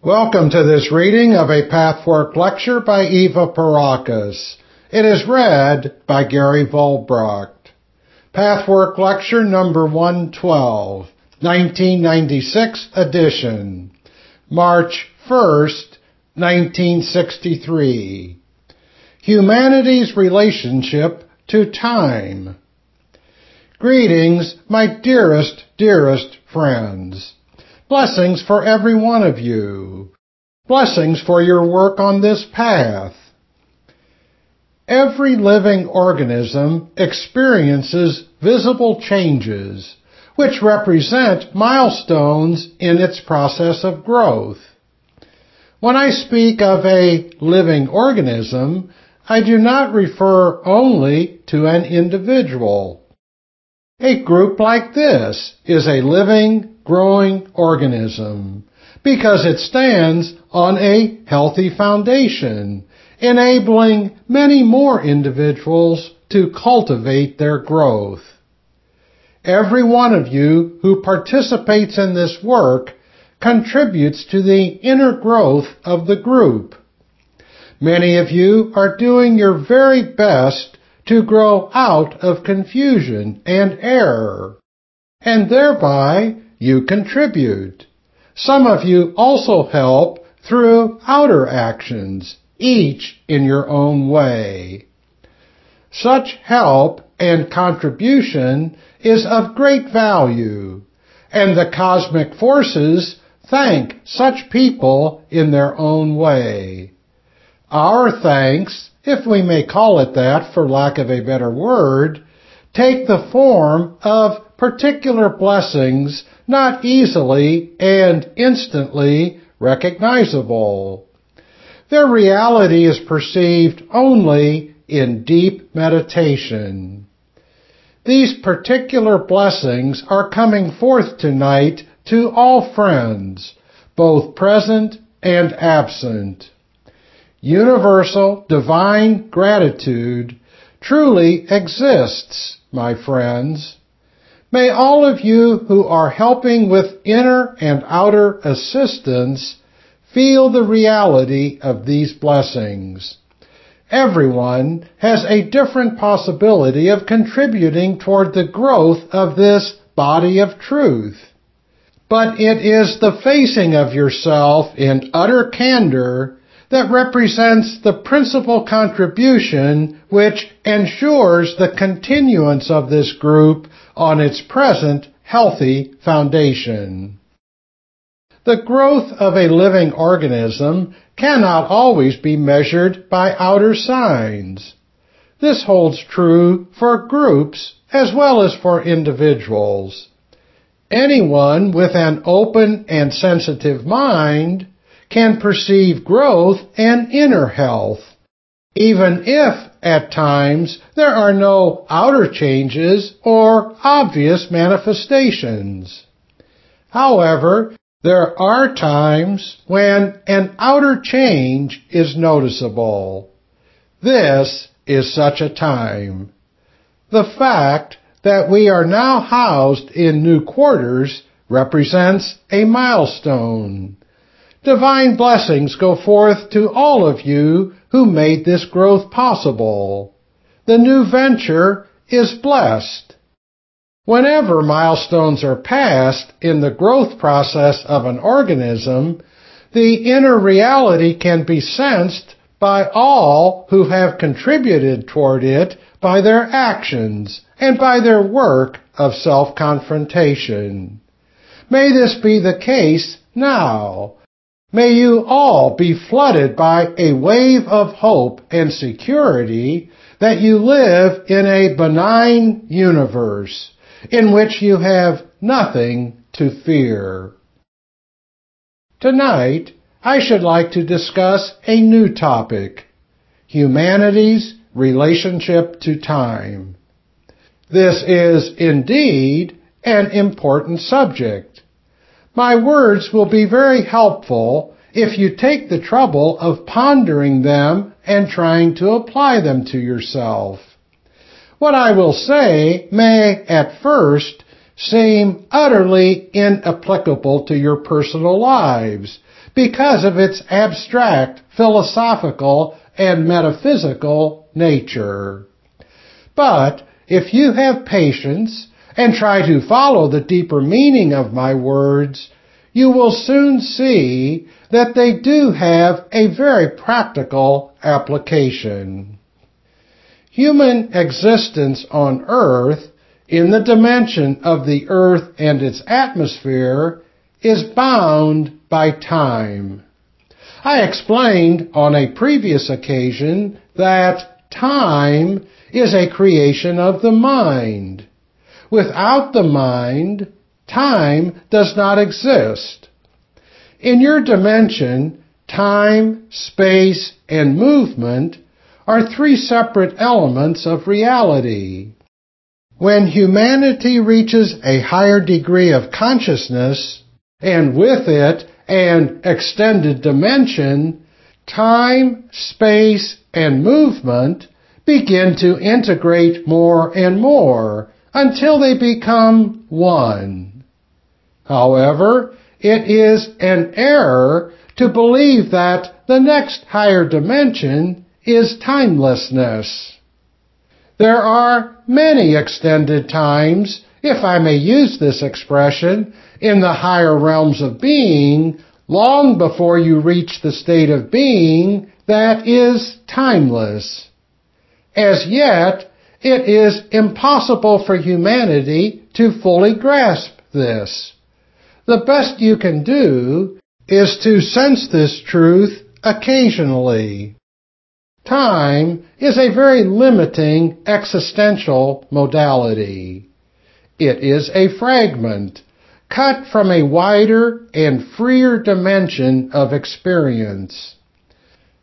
Welcome to this reading of a Pathwork lecture by Eva Pierrakos. It is read by Gary Volbracht. Pathwork lecture number 112, 1996 edition, March 1st, 1963. Humanity's relationship to time. Greetings, my dearest, dearest friends. Blessings for every one of you. Blessings for your work on this path. Every living organism experiences visible changes, which represent milestones in its process of growth. When I speak of a living organism, I do not refer only to an individual. A group like this is a living, growing organism because it stands on a healthy foundation, enabling many more individuals to cultivate their growth. Every one of you who participates in this work contributes to the inner growth of the group. Many of you are doing your very best to grow out of confusion and error, and thereby you contribute. Some of you also help through outer actions, each in your own way. Such help and contribution is of great value, and the cosmic forces thank such people in their own way. Our thanks, if we may call it that for lack of a better word, take the form of particular blessings not easily and instantly recognizable. Their reality is perceived only in deep meditation. These particular blessings are coming forth tonight to all friends, both present and absent. Universal divine gratitude truly exists, my friends. May all of you who are helping with inner and outer assistance feel the reality of these blessings. Everyone has a different possibility of contributing toward the growth of this body of truth. But it is the facing of yourself in utter candor that represents the principal contribution which ensures the continuance of this group on its present healthy foundation. The growth of a living organism cannot always be measured by outer signs. This holds true for groups as well as for individuals. Anyone with an open and sensitive mind can perceive growth and inner health, even if at times there are no outer changes or obvious manifestations. However, there are times when an outer change is noticeable. This is such a time. The fact that we are now housed in new quarters represents a milestone. Divine blessings go forth to all of you who made this growth possible. The new venture is blessed. Whenever milestones are passed in the growth process of an organism, the inner reality can be sensed by all who have contributed toward it by their actions and by their work of self-confrontation. May this be the case now May you all be flooded by a wave of hope and security that you live in a benign universe in which you have nothing to fear. Tonight, I should like to discuss a new topic, humanity's relationship to time. This is indeed an important subject. My words will be very helpful if you take the trouble of pondering them and trying to apply them to yourself. What I will say may, at first, seem utterly inapplicable to your personal lives because of its abstract, philosophical, and metaphysical nature. But if you have patience and try to follow the deeper meaning of my words, you will soon see that they do have a very practical application. Human existence on Earth in the dimension of the Earth and its atmosphere is bound by time. I explained on a previous occasion that time is a creation of the mind. Without the mind, time does not exist. In your dimension, time, space, and movement are three separate elements of reality. When humanity reaches a higher degree of consciousness, and with it an extended dimension, time, space, and movement begin to integrate more and more until they become one. However, it is an error to believe that the next higher dimension is timelessness. There are many extended times, if I may use this expression, in the higher realms of being long before you reach the state of being that is timeless. As yet, it is impossible for humanity to fully grasp this. The best you can do is to sense this truth occasionally. Time is a very limiting existential modality. It is a fragment cut from a wider and freer dimension of experience.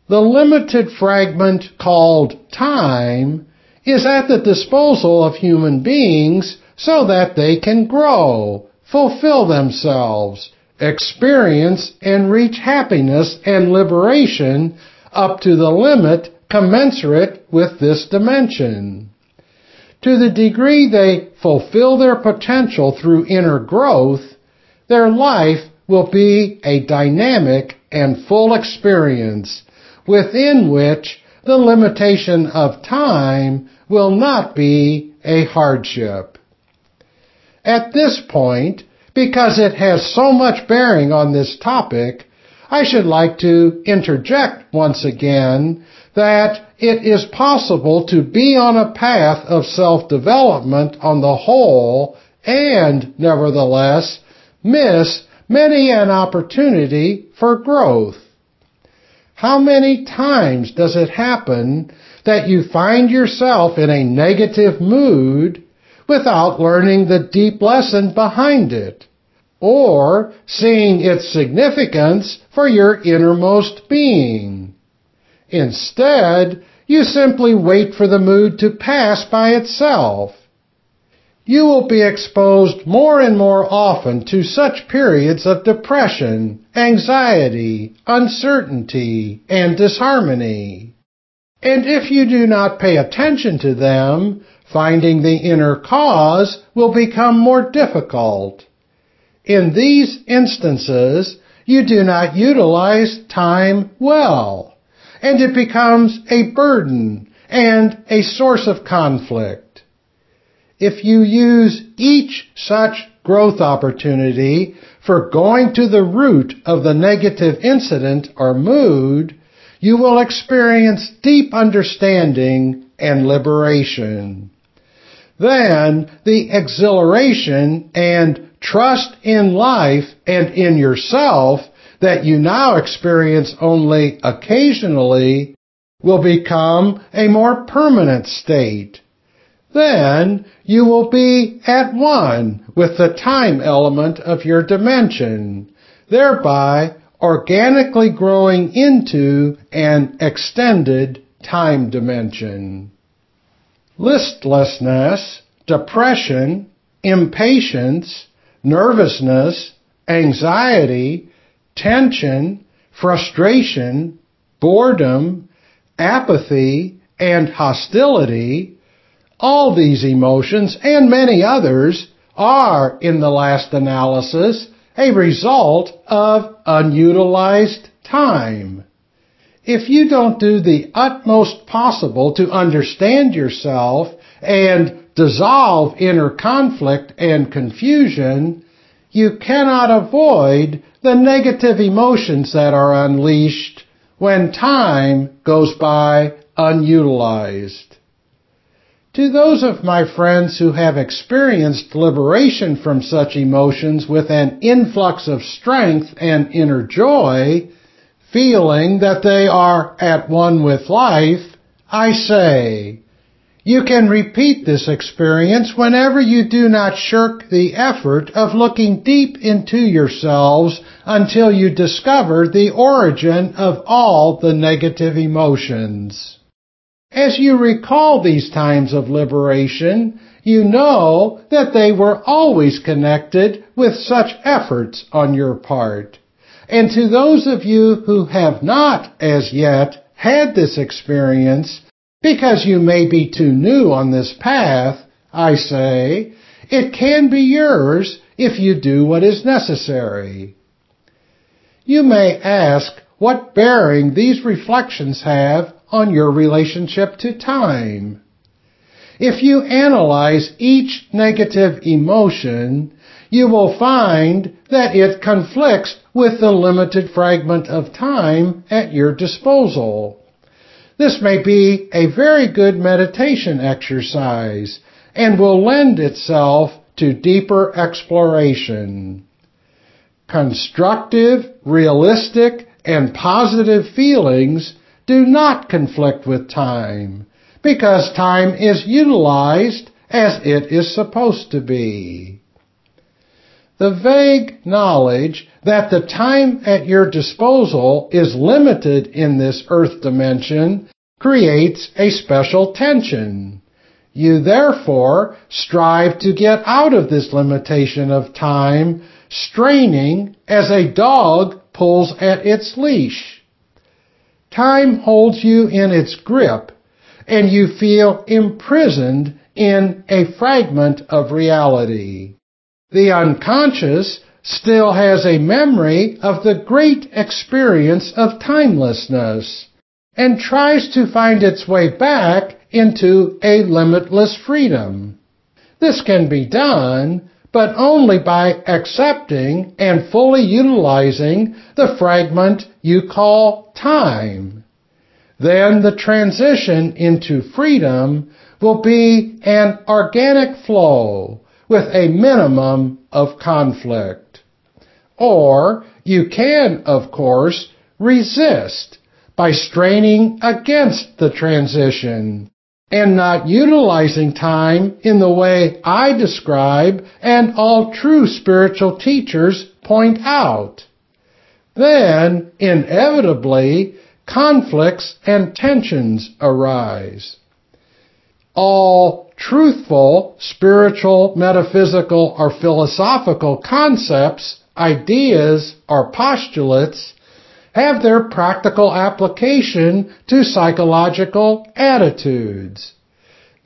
The limited fragment called time is at the disposal of human beings so that they can grow, fulfill themselves, experience and reach happiness and liberation up to the limit commensurate with this dimension. To the degree they fulfill their potential through inner growth, their life will be a dynamic and full experience within which the limitation of time will not be a hardship. At this point, because it has so much bearing on this topic, I should like to interject once again that it is possible to be on a path of self-development on the whole and, nevertheless, miss many an opportunity for growth. How many times does it happen that you find yourself in a negative mood without learning the deep lesson behind it, or seeing its significance for your innermost being? Instead, you simply wait for the mood to pass by itself. You will be exposed more and more often to such periods of depression, anxiety, uncertainty, and disharmony. And if you do not pay attention to them, finding the inner cause will become more difficult. In these instances, you do not utilize time well and it becomes a burden and a source of conflict. If you use each such growth opportunity for going to the root of the negative incident or mood, you will experience deep understanding and liberation. Then the exhilaration and trust in life and in yourself that you now experience only occasionally will become a more permanent state. Then you will be at one with the time element of your dimension, thereby organically growing into an extended time dimension. Listlessness, depression, impatience, nervousness, anxiety, tension, frustration, boredom, apathy, and hostility, all these emotions and many others are, in the last analysis, a result of unutilized time. If you don't do the utmost possible to understand yourself and dissolve inner conflict and confusion, you cannot avoid the negative emotions that are unleashed when time goes by unutilized. To those of my friends who have experienced liberation from such emotions with an influx of strength and inner joy, feeling that they are at one with life, I say, you can repeat this experience whenever you do not shirk the effort of looking deep into yourselves until you discover the origin of all the negative emotions. As you recall these times of liberation, you know that they were always connected with such efforts on your part. And to those of you who have not as yet had this experience, because you may be too new on this path, I say, it can be yours if you do what is necessary. You may ask what bearing these reflections have on your relationship to time. If you analyze each negative emotion, you will find that it conflicts with the limited fragment of time at your disposal. This may be a very good meditation exercise and will lend itself to deeper exploration. Constructive, realistic, and positive feelings do not conflict with time because time is utilized as it is supposed to be. The vague knowledge that the time at your disposal is limited in this earth dimension creates a special tension. You therefore strive to get out of this limitation of time, straining as a dog pulls at its leash. Time holds you in its grip and you feel imprisoned in a fragment of reality. The unconscious still has a memory of the great experience of timelessness and tries to find its way back into a limitless freedom. This can be done, but only by accepting and fully utilizing the fragment you call time. Then the transition into freedom will be an organic flow with a minimum of conflict. Or you can, of course, resist by straining against the transition and not utilizing time in the way I describe and all true spiritual teachers point out. Then, inevitably, conflicts and tensions arise. All truthful spiritual, metaphysical, or philosophical concepts, ideas, or postulates have their practical application to psychological attitudes.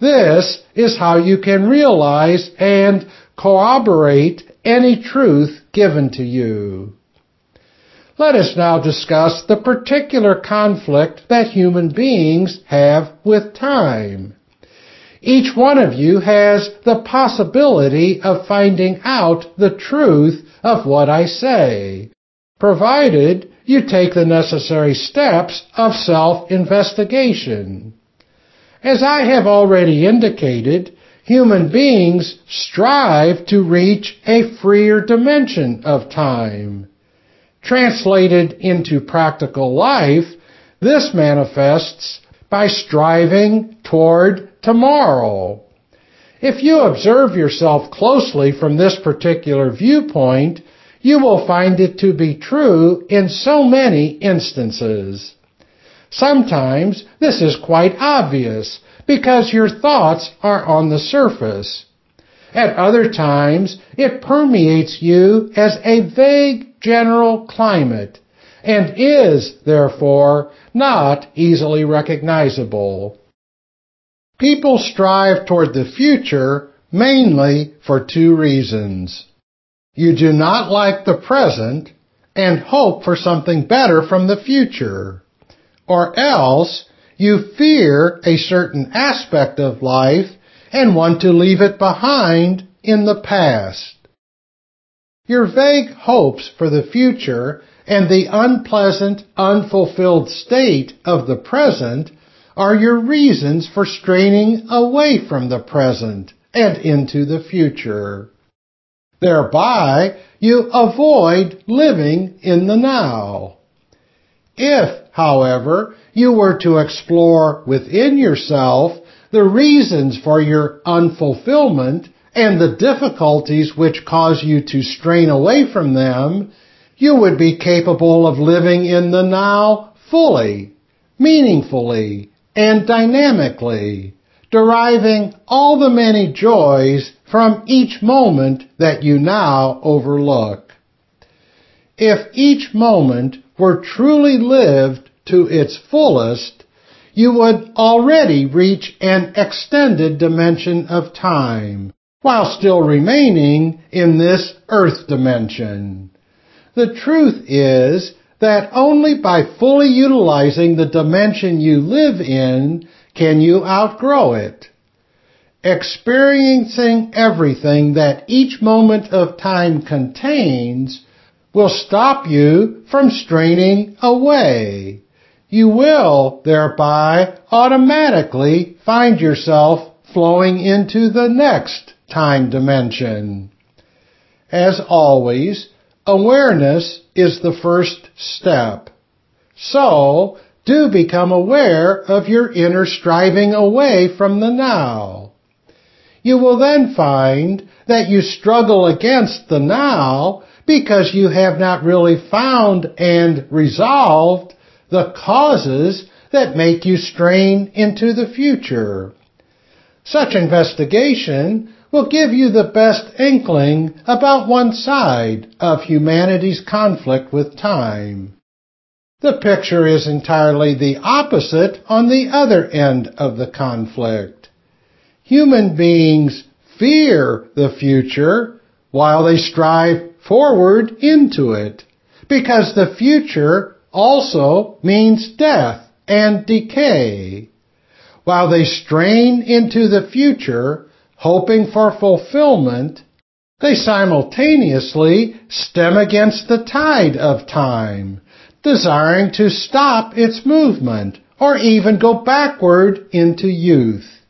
This is how you can realize and corroborate any truth given to you. Let us now discuss the particular conflict that human beings have with time. Each one of you has the possibility of finding out the truth of what I say, provided you take the necessary steps of self-investigation. As I have already indicated, human beings strive to reach a freer dimension of time. Translated into practical life, this manifests by striving toward tomorrow. If you observe yourself closely from this particular viewpoint, you will find it to be true in so many instances. Sometimes this is quite obvious because your thoughts are on the surface. At other times, it permeates you as a vague general climate and is, therefore, not easily recognizable. People strive toward the future mainly for two reasons. You do not like the present and hope for something better from the future. Or else you fear a certain aspect of life and want to leave it behind in the past. Your vague hopes for the future and the unpleasant, unfulfilled state of the present are your reasons for straining away from the present and into the future. Thereby, you avoid living in the now. If, however, you were to explore within yourself the reasons for your unfulfillment and the difficulties which cause you to strain away from them, you would be capable of living in the now fully, meaningfully, and dynamically, deriving all the many joys from each moment that you now overlook. If each moment were truly lived to its fullest, you would already reach an extended dimension of time, while still remaining in this earth dimension. The truth is that only by fully utilizing the dimension you live in can you outgrow it. Experiencing everything that each moment of time contains will stop you from straining away. You will thereby automatically find yourself flowing into the next time dimension. As always, awareness is the first step. So, do become aware of your inner striving away from the now you will then find that you struggle against the now because you have not really found and resolved the causes that make you strain into the future. Such investigation will give you the best inkling about one side of humanity's conflict with time. The picture is entirely the opposite on the other end of the conflict human beings fear the future while they strive forward into it. Because the future also means death and decay. While they strain into the future, hoping for fulfillment, they simultaneously stem against the tide of time, desiring to stop its movement or even go backward into youth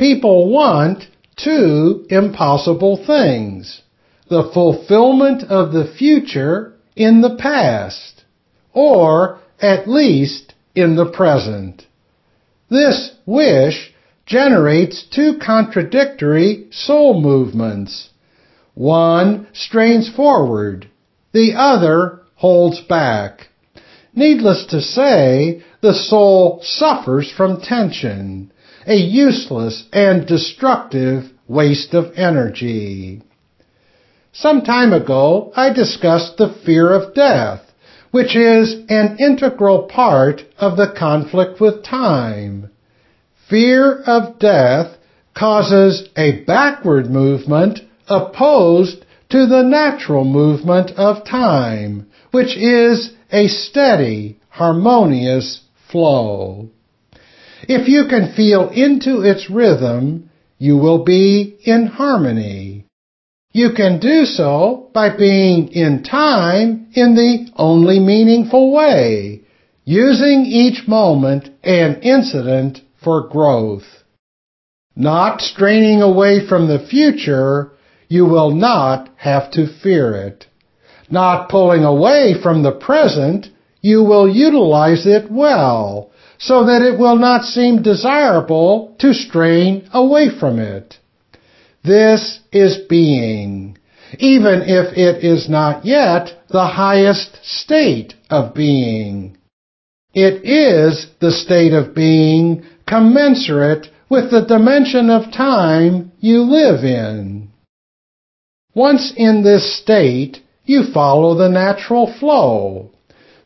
people want two impossible things. The fulfillment of the future in the past, or at least in the present. This wish generates two contradictory soul movements. One strains forward, the other holds back. Needless to say, the soul suffers from tension a useless and destructive waste of energy. Some time ago, I discussed the fear of death, which is an integral part of the conflict with time. Fear of death causes a backward movement opposed to the natural movement of time, which is a steady, harmonious flow. If you can feel into its rhythm, you will be in harmony. You can do so by being in time in the only meaningful way, using each moment and incident for growth. Not straining away from the future, you will not have to fear it. Not pulling away from the present, you will utilize it well so that it will not seem desirable to strain away from it. This is being, even if it is not yet the highest state of being. It is the state of being commensurate with the dimension of time you live in. Once in this state, you follow the natural flow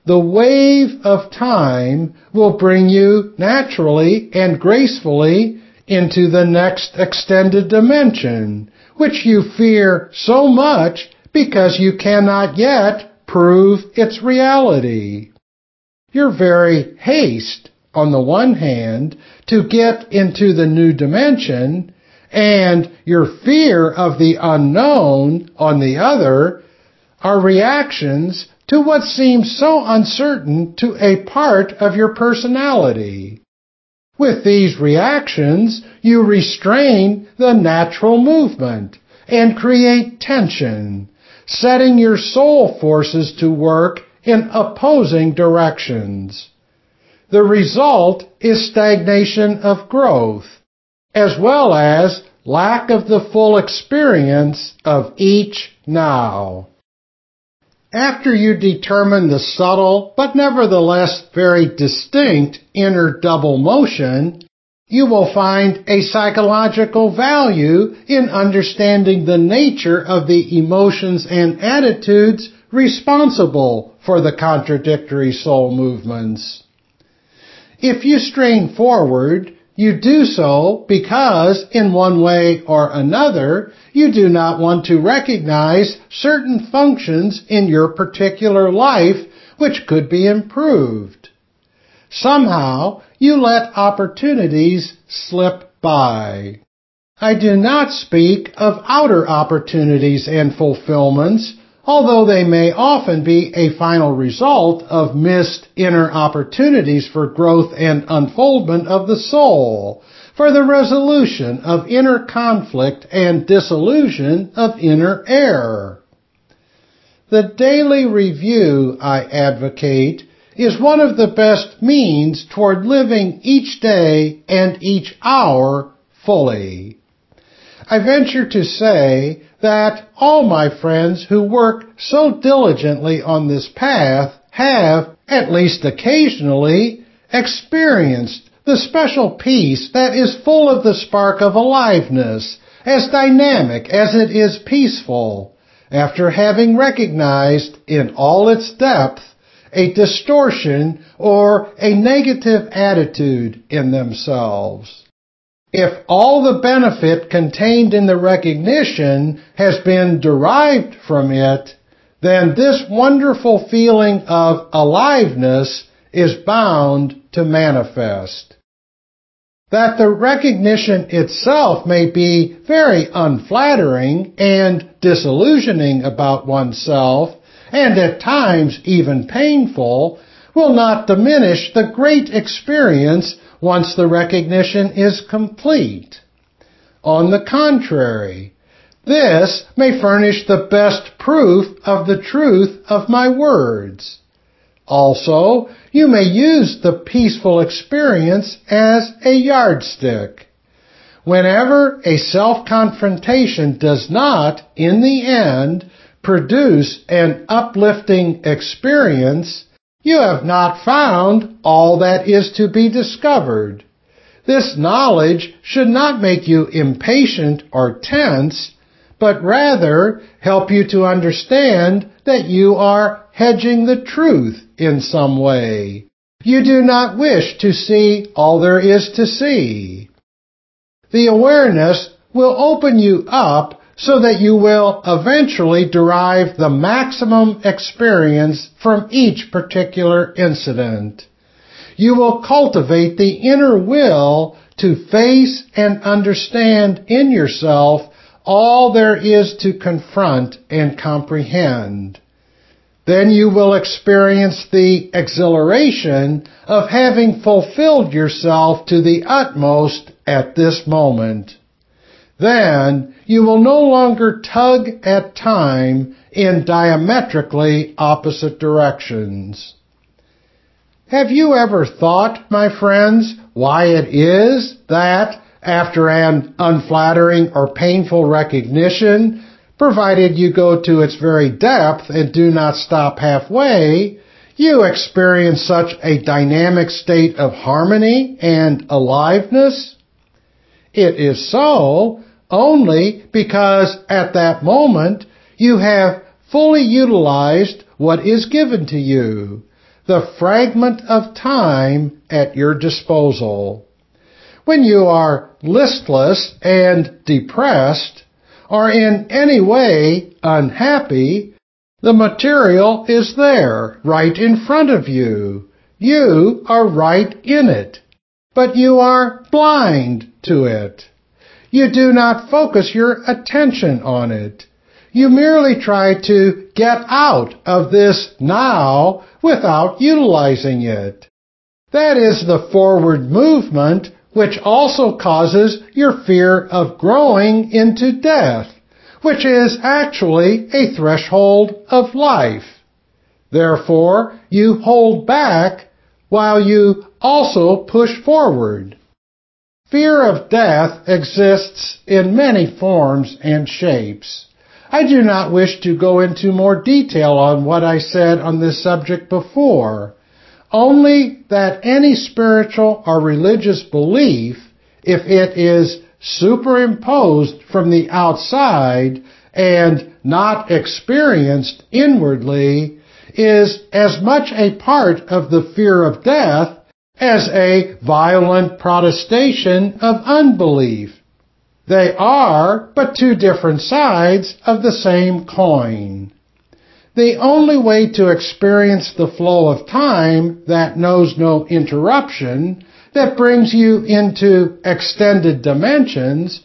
the wave of time will bring you naturally and gracefully into the next extended dimension, which you fear so much because you cannot yet prove its reality. Your very haste, on the one hand, to get into the new dimension and your fear of the unknown, on the other, are reactions to what seems so uncertain to a part of your personality. With these reactions, you restrain the natural movement and create tension, setting your soul forces to work in opposing directions. The result is stagnation of growth, as well as lack of the full experience of each now. After you determine the subtle but nevertheless very distinct inner double motion, you will find a psychological value in understanding the nature of the emotions and attitudes responsible for the contradictory soul movements. If you strain forward, you do so because, in one way or another, you do not want to recognize certain functions in your particular life which could be improved. Somehow, you let opportunities slip by. I do not speak of outer opportunities and fulfillments although they may often be a final result of missed inner opportunities for growth and unfoldment of the soul, for the resolution of inner conflict and dissolution of inner error. The daily review I advocate is one of the best means toward living each day and each hour fully. I venture to say that all my friends who work so diligently on this path have, at least occasionally, experienced the special peace that is full of the spark of aliveness, as dynamic as it is peaceful, after having recognized in all its depth a distortion or a negative attitude in themselves. If all the benefit contained in the recognition has been derived from it, then this wonderful feeling of aliveness is bound to manifest. That the recognition itself may be very unflattering and disillusioning about oneself, and at times even painful, will not diminish the great experience once the recognition is complete. On the contrary, this may furnish the best proof of the truth of my words. Also, you may use the peaceful experience as a yardstick. Whenever a self-confrontation does not, in the end, produce an uplifting experience, you have not found all that is to be discovered. This knowledge should not make you impatient or tense, but rather help you to understand that you are hedging the truth in some way. You do not wish to see all there is to see. The awareness will open you up so that you will eventually derive the maximum experience from each particular incident. You will cultivate the inner will to face and understand in yourself all there is to confront and comprehend. Then you will experience the exhilaration of having fulfilled yourself to the utmost at this moment. Then you will no longer tug at time in diametrically opposite directions. Have you ever thought, my friends, why it is that after an unflattering or painful recognition, provided you go to its very depth and do not stop halfway, you experience such a dynamic state of harmony and aliveness? It is so only because at that moment you have fully utilized what is given to you, the fragment of time at your disposal. When you are listless and depressed, or in any way unhappy, the material is there, right in front of you. You are right in it, but you are blind to it. You do not focus your attention on it. You merely try to get out of this now without utilizing it. That is the forward movement which also causes your fear of growing into death, which is actually a threshold of life. Therefore, you hold back while you also push forward. Fear of death exists in many forms and shapes. I do not wish to go into more detail on what I said on this subject before, only that any spiritual or religious belief, if it is superimposed from the outside and not experienced inwardly, is as much a part of the fear of death as a violent protestation of unbelief. They are but two different sides of the same coin. The only way to experience the flow of time that knows no interruption, that brings you into extended dimensions,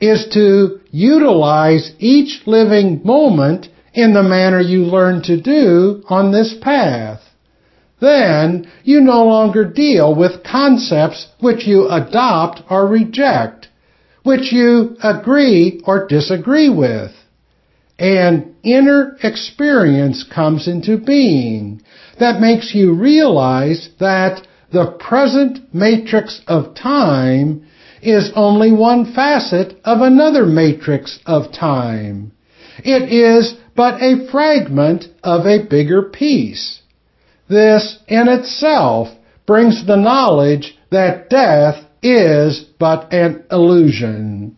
is to utilize each living moment in the manner you learn to do on this path. Then you no longer deal with concepts which you adopt or reject which you agree or disagree with. An inner experience comes into being that makes you realize that the present matrix of time is only one facet of another matrix of time. It is but a fragment of a bigger piece. This in itself brings the knowledge that death is but an illusion.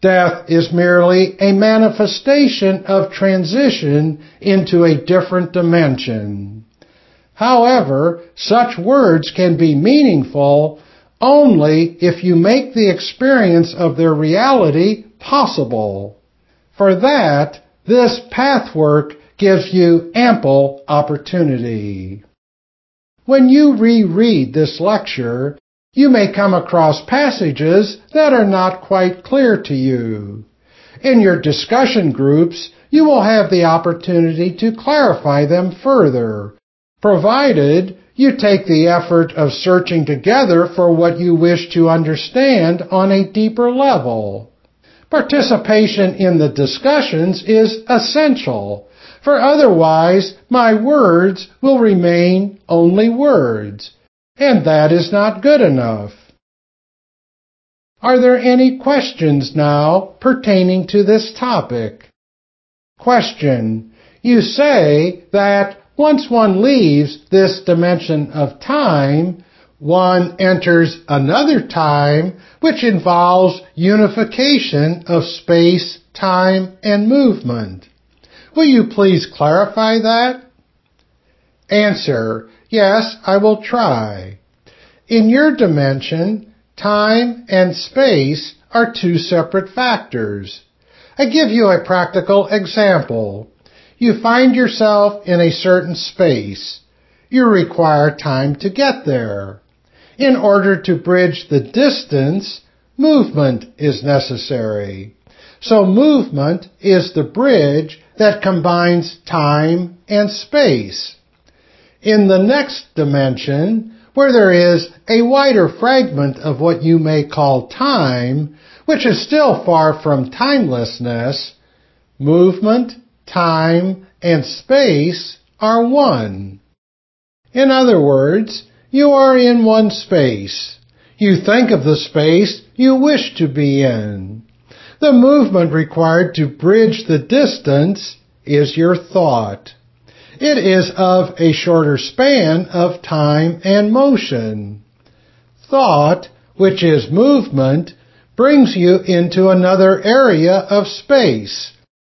Death is merely a manifestation of transition into a different dimension. However, such words can be meaningful only if you make the experience of their reality possible. For that, this pathwork gives you ample opportunity. When you reread this lecture, you may come across passages that are not quite clear to you. In your discussion groups, you will have the opportunity to clarify them further, provided you take the effort of searching together for what you wish to understand on a deeper level. Participation in the discussions is essential, for otherwise my words will remain only words and that is not good enough. Are there any questions now pertaining to this topic? Question. You say that once one leaves this dimension of time, one enters another time which involves unification of space, time, and movement. Will you please clarify that? Answer. Yes, I will try. In your dimension, time and space are two separate factors. I give you a practical example. You find yourself in a certain space. You require time to get there. In order to bridge the distance, movement is necessary. So movement is the bridge that combines time and space. In the next dimension, where there is a wider fragment of what you may call time, which is still far from timelessness, movement, time, and space are one. In other words, you are in one space. You think of the space you wish to be in. The movement required to bridge the distance is your thought. It is of a shorter span of time and motion. Thought, which is movement, brings you into another area of space,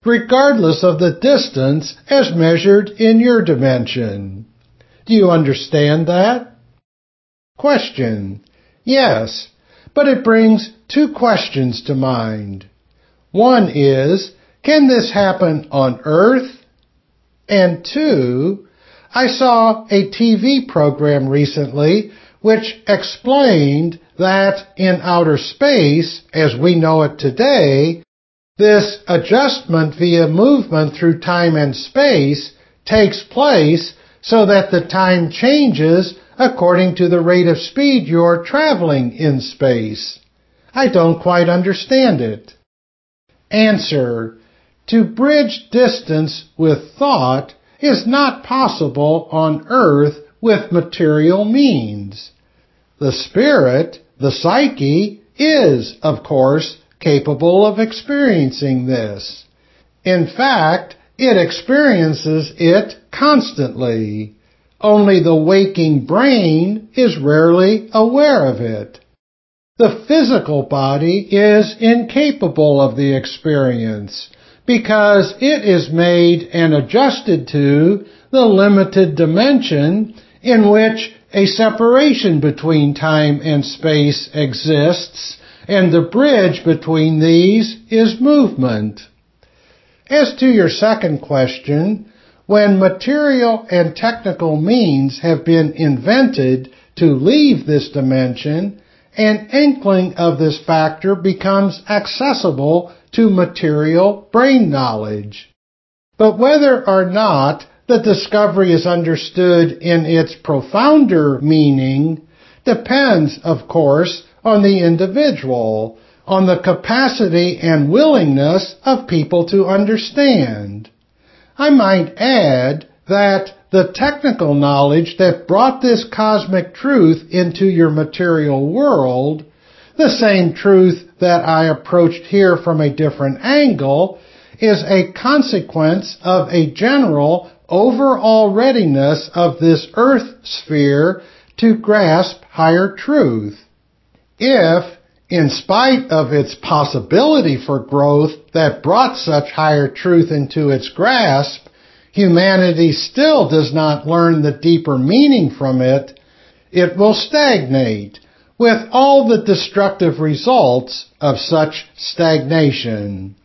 regardless of the distance as measured in your dimension. Do you understand that? Question. Yes, but it brings two questions to mind. One is, can this happen on Earth? And two, I saw a TV program recently which explained that in outer space, as we know it today, this adjustment via movement through time and space takes place so that the time changes according to the rate of speed you're traveling in space. I don't quite understand it. Answer. To bridge distance with thought is not possible on earth with material means. The spirit, the psyche, is, of course, capable of experiencing this. In fact, it experiences it constantly. Only the waking brain is rarely aware of it. The physical body is incapable of the experience because it is made and adjusted to the limited dimension in which a separation between time and space exists and the bridge between these is movement. As to your second question, when material and technical means have been invented to leave this dimension, an inkling of this factor becomes accessible to material brain knowledge. But whether or not the discovery is understood in its profounder meaning depends, of course, on the individual, on the capacity and willingness of people to understand. I might add that the technical knowledge that brought this cosmic truth into your material world, the same truth that I approached here from a different angle, is a consequence of a general overall readiness of this earth sphere to grasp higher truth. If, in spite of its possibility for growth that brought such higher truth into its grasp, humanity still does not learn the deeper meaning from it, it will stagnate with all the destructive results of such stagnation.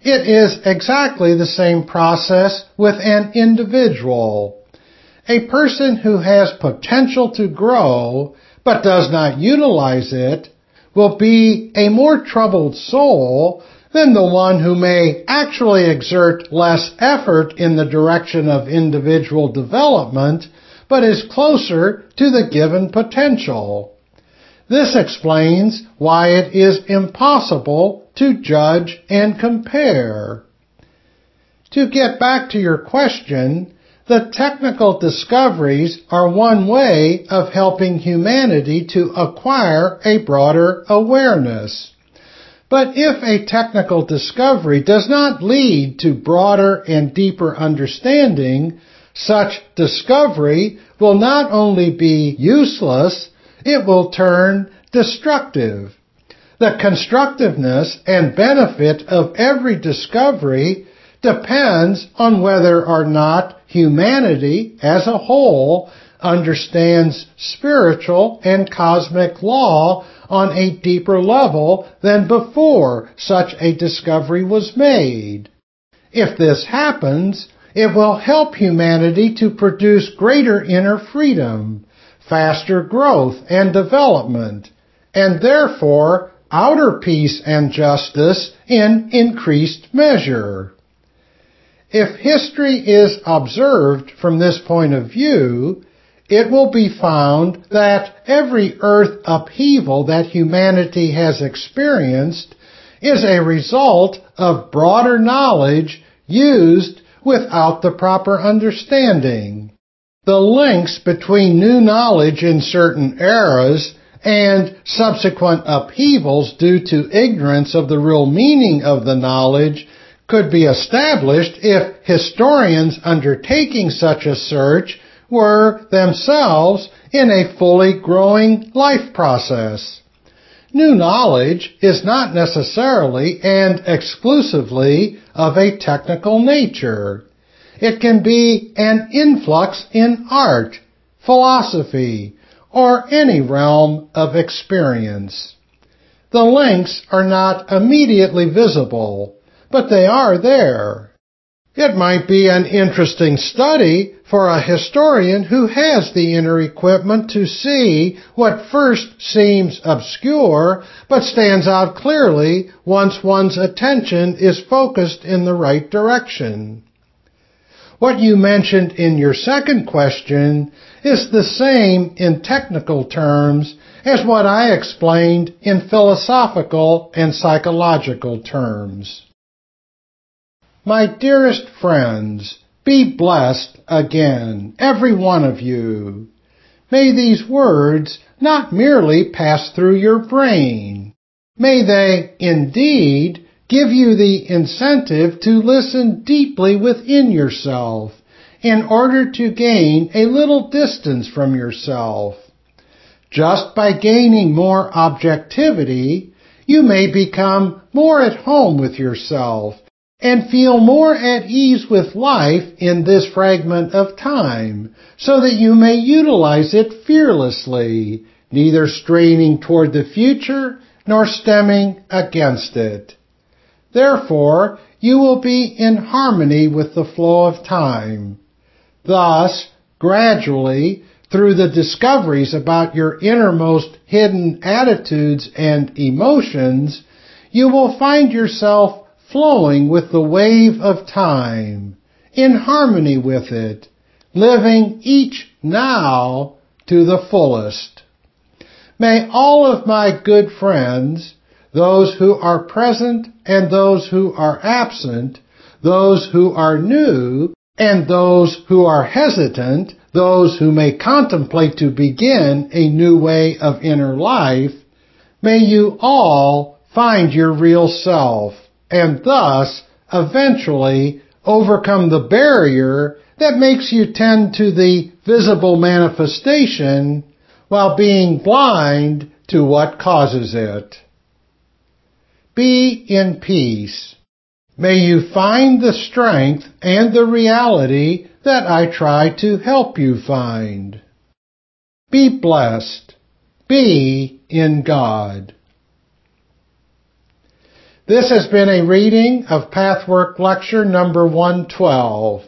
It is exactly the same process with an individual. A person who has potential to grow but does not utilize it will be a more troubled soul than the one who may actually exert less effort in the direction of individual development but is closer to the given potential. This explains why it is impossible to judge and compare. To get back to your question, the technical discoveries are one way of helping humanity to acquire a broader awareness. But if a technical discovery does not lead to broader and deeper understanding, such discovery will not only be useless, it will turn destructive. The constructiveness and benefit of every discovery depends on whether or not humanity as a whole understands spiritual and cosmic law on a deeper level than before such a discovery was made. If this happens, it will help humanity to produce greater inner freedom, faster growth and development, and therefore outer peace and justice in increased measure. If history is observed from this point of view, it will be found that every earth upheaval that humanity has experienced is a result of broader knowledge used without the proper understanding. The links between new knowledge in certain eras and subsequent upheavals due to ignorance of the real meaning of the knowledge could be established if historians undertaking such a search were themselves in a fully growing life process. New knowledge is not necessarily and exclusively of a technical nature. It can be an influx in art, philosophy, or any realm of experience. The links are not immediately visible, but they are there. It might be an interesting study for a historian who has the inner equipment to see what first seems obscure but stands out clearly once one's attention is focused in the right direction. What you mentioned in your second question is the same in technical terms as what I explained in philosophical and psychological terms. My dearest friends, be blessed again, every one of you. May these words not merely pass through your brain. May they indeed give you the incentive to listen deeply within yourself in order to gain a little distance from yourself. Just by gaining more objectivity, you may become more at home with yourself and feel more at ease with life in this fragment of time, so that you may utilize it fearlessly, neither straining toward the future nor stemming against it. Therefore, you will be in harmony with the flow of time. Thus, gradually, through the discoveries about your innermost hidden attitudes and emotions, you will find yourself flowing with the wave of time, in harmony with it, living each now to the fullest. May all of my good friends, those who are present and those who are absent, those who are new and those who are hesitant, those who may contemplate to begin a new way of inner life, may you all find your real self and thus eventually overcome the barrier that makes you tend to the visible manifestation while being blind to what causes it. Be in peace. May you find the strength and the reality that I try to help you find. Be blessed. Be in God. This has been a reading of Pathwork Lecture number 112.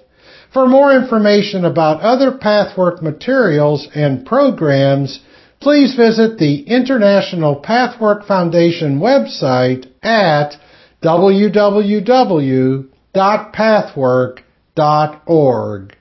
For more information about other Pathwork materials and programs, please visit the International Pathwork Foundation website at www.pathwork.org.